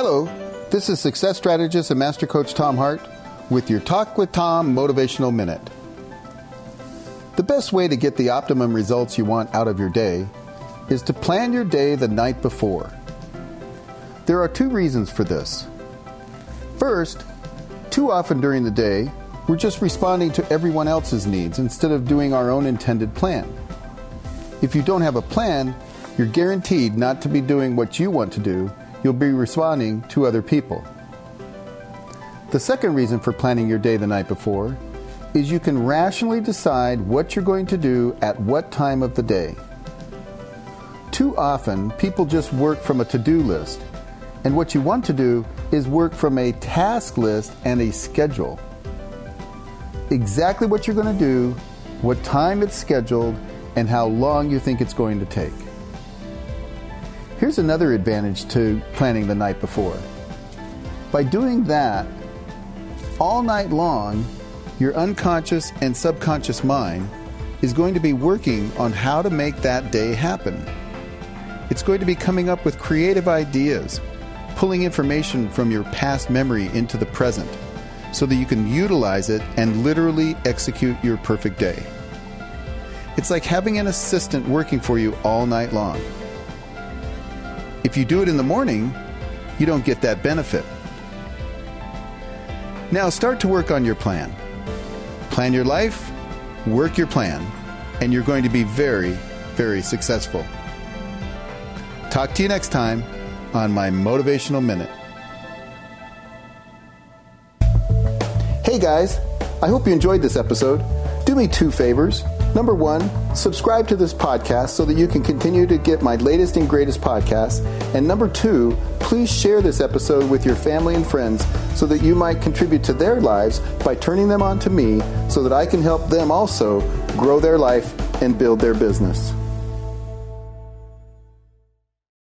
Hello, this is success strategist and master coach Tom Hart with your Talk with Tom Motivational Minute. The best way to get the optimum results you want out of your day is to plan your day the night before. There are two reasons for this. First, too often during the day, we're just responding to everyone else's needs instead of doing our own intended plan. If you don't have a plan, you're guaranteed not to be doing what you want to do, you'll be responding to other people. The second reason for planning your day the night before is you can rationally decide what you're going to do at what time of the day. Too often, people just work from a to do list, and what you want to do is work from a task list and a schedule. Exactly what you're going to do, what time it's scheduled, and how long you think it's going to take. Here's another advantage to planning the night before. By doing that, all night long, your unconscious and subconscious mind is going to be working on how to make that day happen. It's going to be coming up with creative ideas, pulling information from your past memory into the present so that you can utilize it and literally execute your perfect day. It's like having an assistant working for you all night long. If you do it in the morning, you don't get that benefit. Now start to work on your plan. Plan your life, work your plan, and you're going to be very, very successful. Talk to you next time on my Motivational Minute. Hey guys, I hope you enjoyed this episode. Do me two favors. Number one, subscribe to this podcast so that you can continue to get my latest and greatest podcasts. And number two, please share this episode with your family and friends so that you might contribute to their lives by turning them on to me so that I can help them also grow their life and build their business.